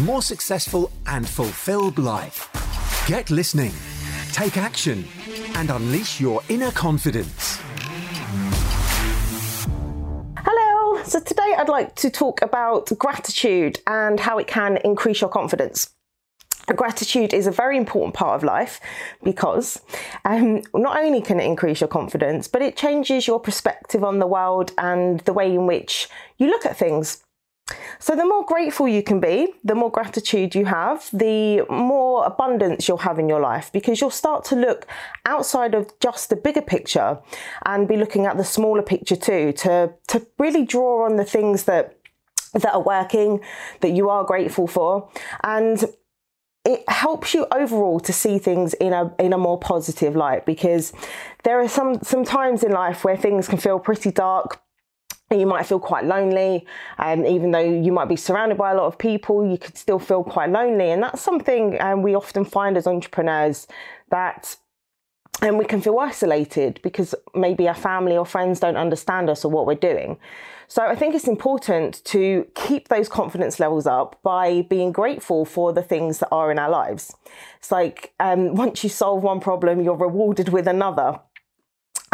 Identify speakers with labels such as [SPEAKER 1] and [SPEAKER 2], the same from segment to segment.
[SPEAKER 1] more successful, and fulfilled life. Get listening, take action, and unleash your inner confidence.
[SPEAKER 2] Hello. So today I'd like to talk about gratitude and how it can increase your confidence. Gratitude is a very important part of life because um, not only can it increase your confidence, but it changes your perspective on the world and the way in which you look at things. So, the more grateful you can be, the more gratitude you have, the more abundance you'll have in your life because you'll start to look outside of just the bigger picture and be looking at the smaller picture too to, to really draw on the things that that are working that you are grateful for. And it helps you overall to see things in a in a more positive light because there are some some times in life where things can feel pretty dark you might feel quite lonely and um, even though you might be surrounded by a lot of people you could still feel quite lonely and that's something um, we often find as entrepreneurs that and we can feel isolated because maybe our family or friends don't understand us or what we're doing. So I think it's important to keep those confidence levels up by being grateful for the things that are in our lives. It's like um, once you solve one problem, you're rewarded with another.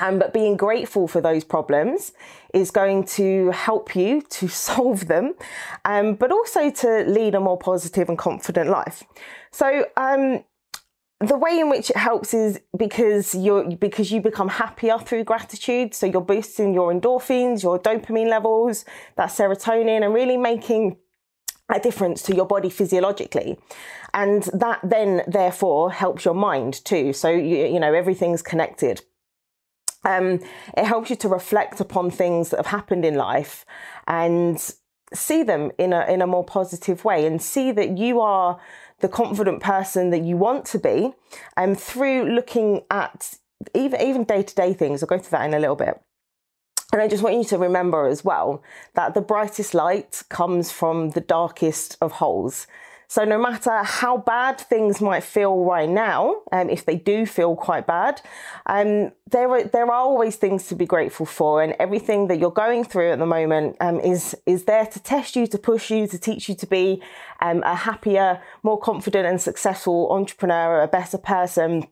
[SPEAKER 2] Um, but being grateful for those problems is going to help you to solve them, um, but also to lead a more positive and confident life. So, um, the way in which it helps is because you're because you become happier through gratitude. So you're boosting your endorphins, your dopamine levels, that serotonin, and really making a difference to your body physiologically and that then therefore helps your mind too so you, you know everything's connected um, it helps you to reflect upon things that have happened in life and see them in a in a more positive way and see that you are the confident person that you want to be and um, through looking at even even day-to-day things i'll go through that in a little bit and I just want you to remember as well that the brightest light comes from the darkest of holes. So no matter how bad things might feel right now, um, if they do feel quite bad, um, there are there are always things to be grateful for, and everything that you're going through at the moment um, is is there to test you, to push you, to teach you to be um, a happier, more confident, and successful entrepreneur, a better person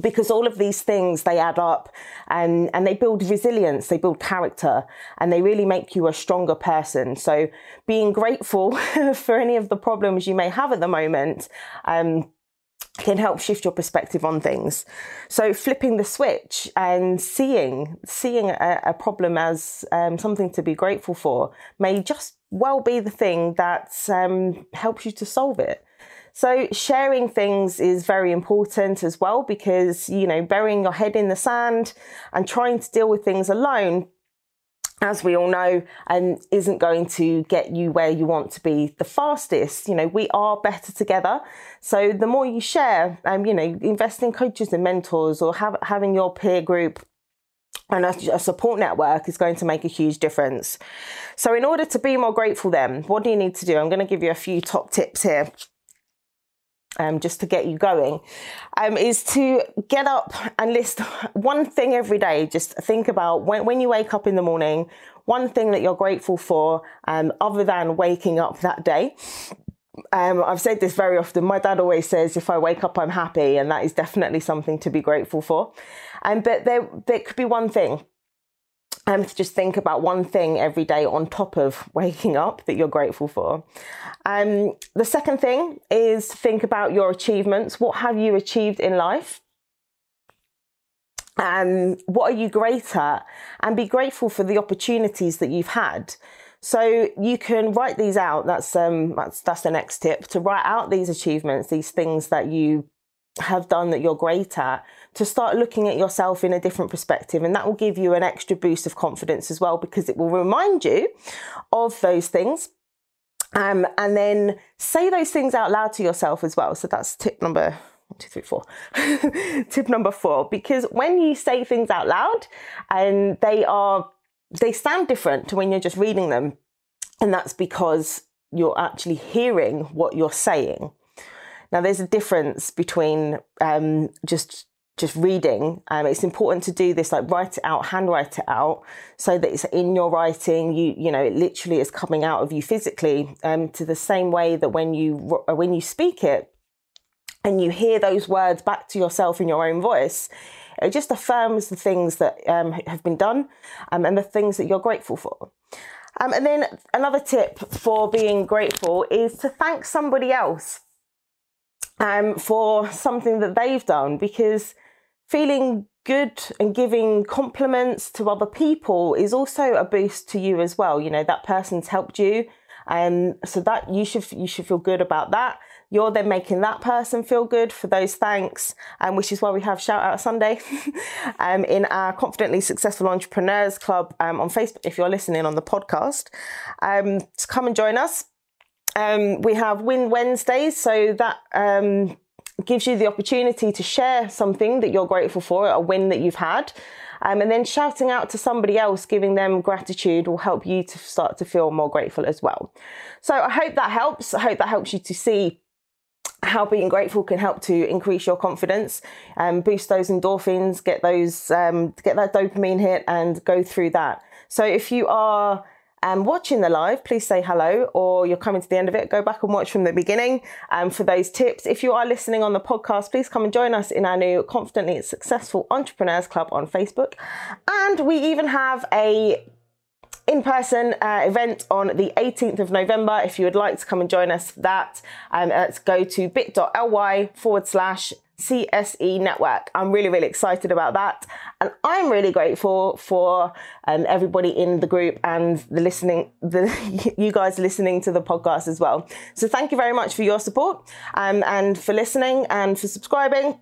[SPEAKER 2] because all of these things they add up and and they build resilience they build character and they really make you a stronger person. So being grateful for any of the problems you may have at the moment um, can help shift your perspective on things. So flipping the switch and seeing seeing a, a problem as um, something to be grateful for may just well be the thing that um, helps you to solve it so sharing things is very important as well because, you know, burying your head in the sand and trying to deal with things alone as we all know, and um, isn't going to get you where you want to be the fastest. You know, we are better together. So the more you share, um, you know, invest in coaches and mentors or have, having your peer group and a, a, support network is going to make a huge difference. So, in order to be more grateful, then, what do you need to do? I'm going to give you a few top tips here um, just to get you going, um, is to get up and list one thing every day. Just think about when, when you wake up in the morning, one thing that you're grateful for, um, other than waking up that day. Um, I've said this very often. My dad always says, if I wake up, I'm happy. And that is definitely something to be grateful for. Um, but there, there could be one thing um, to just think about one thing every day on top of waking up that you're grateful for. Um, the second thing is think about your achievements. What have you achieved in life? Um, what are you great at? And be grateful for the opportunities that you've had. So you can write these out. That's um, that's that's the next tip to write out these achievements, these things that you have done that you're great at to start looking at yourself in a different perspective and that will give you an extra boost of confidence as well because it will remind you of those things Um, and then say those things out loud to yourself as well. So that's tip number one, two, three, four. tip number four, because when you say things out loud and they are, they sound different to when you're just reading them. And that's because you're actually hearing what you're saying. Now, there's a difference between um, just just reading. Um, it's important to do this, like write it out, handwrite it out, so that it's in your writing. You you know, it literally is coming out of you physically. Um, to the same way that when you when you speak it, and you hear those words back to yourself in your own voice, it just affirms the things that um, have been done um, and the things that you're grateful for. Um, and then another tip for being grateful is to thank somebody else um, for something that they've done because feeling good and giving compliments to other people is also a boost to you as well. You know, that person's helped you. And um, so that you should you should feel good about that. You're then making that person feel good for those thanks, um, which is why we have Shout Out Sunday um, in our Confidently Successful Entrepreneurs Club um, on Facebook. If you're listening on the podcast, um, to come and join us. Um, we have Win Wednesdays, so that um, gives you the opportunity to share something that you're grateful for, a win that you've had. Um, and then shouting out to somebody else, giving them gratitude will help you to start to feel more grateful as well. So I hope that helps. I hope that helps you to see how being grateful can help to increase your confidence, um, boost those endorphins, get those, um, get that dopamine hit, and go through that. So if you are um, watching the live, please say hello, or you're coming to the end of it, go back and watch from the beginning um, for those tips. If you are listening on the podcast, please come and join us in our new Confidently Successful Entrepreneurs Club on Facebook. And we even have a in-person uh, event on the 18th of November. If you would like to come and join us for that, um, let's go to bit.ly forward slash CSE network. I'm really, really excited about that. And I'm really grateful for um, everybody in the group and the listening, the you guys listening to the podcast as well. So thank you very much for your support um, and for listening and for subscribing.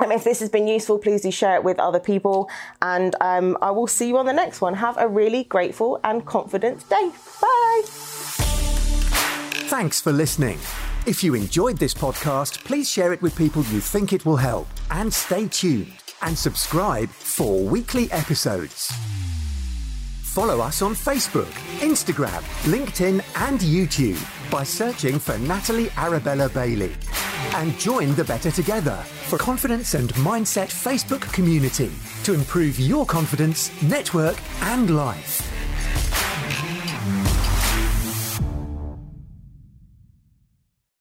[SPEAKER 2] And if this has been useful, please do share it with other people. And um, I will see you on the next one. Have a really grateful and confident day. Bye.
[SPEAKER 1] Thanks for listening. If you enjoyed this podcast, please share it with people you think it will help. And stay tuned and subscribe for weekly episodes. Follow us on Facebook, Instagram, LinkedIn, and YouTube by searching for Natalie Arabella Bailey. And join the Better Together for confidence and mindset Facebook community to improve your confidence, network, and life.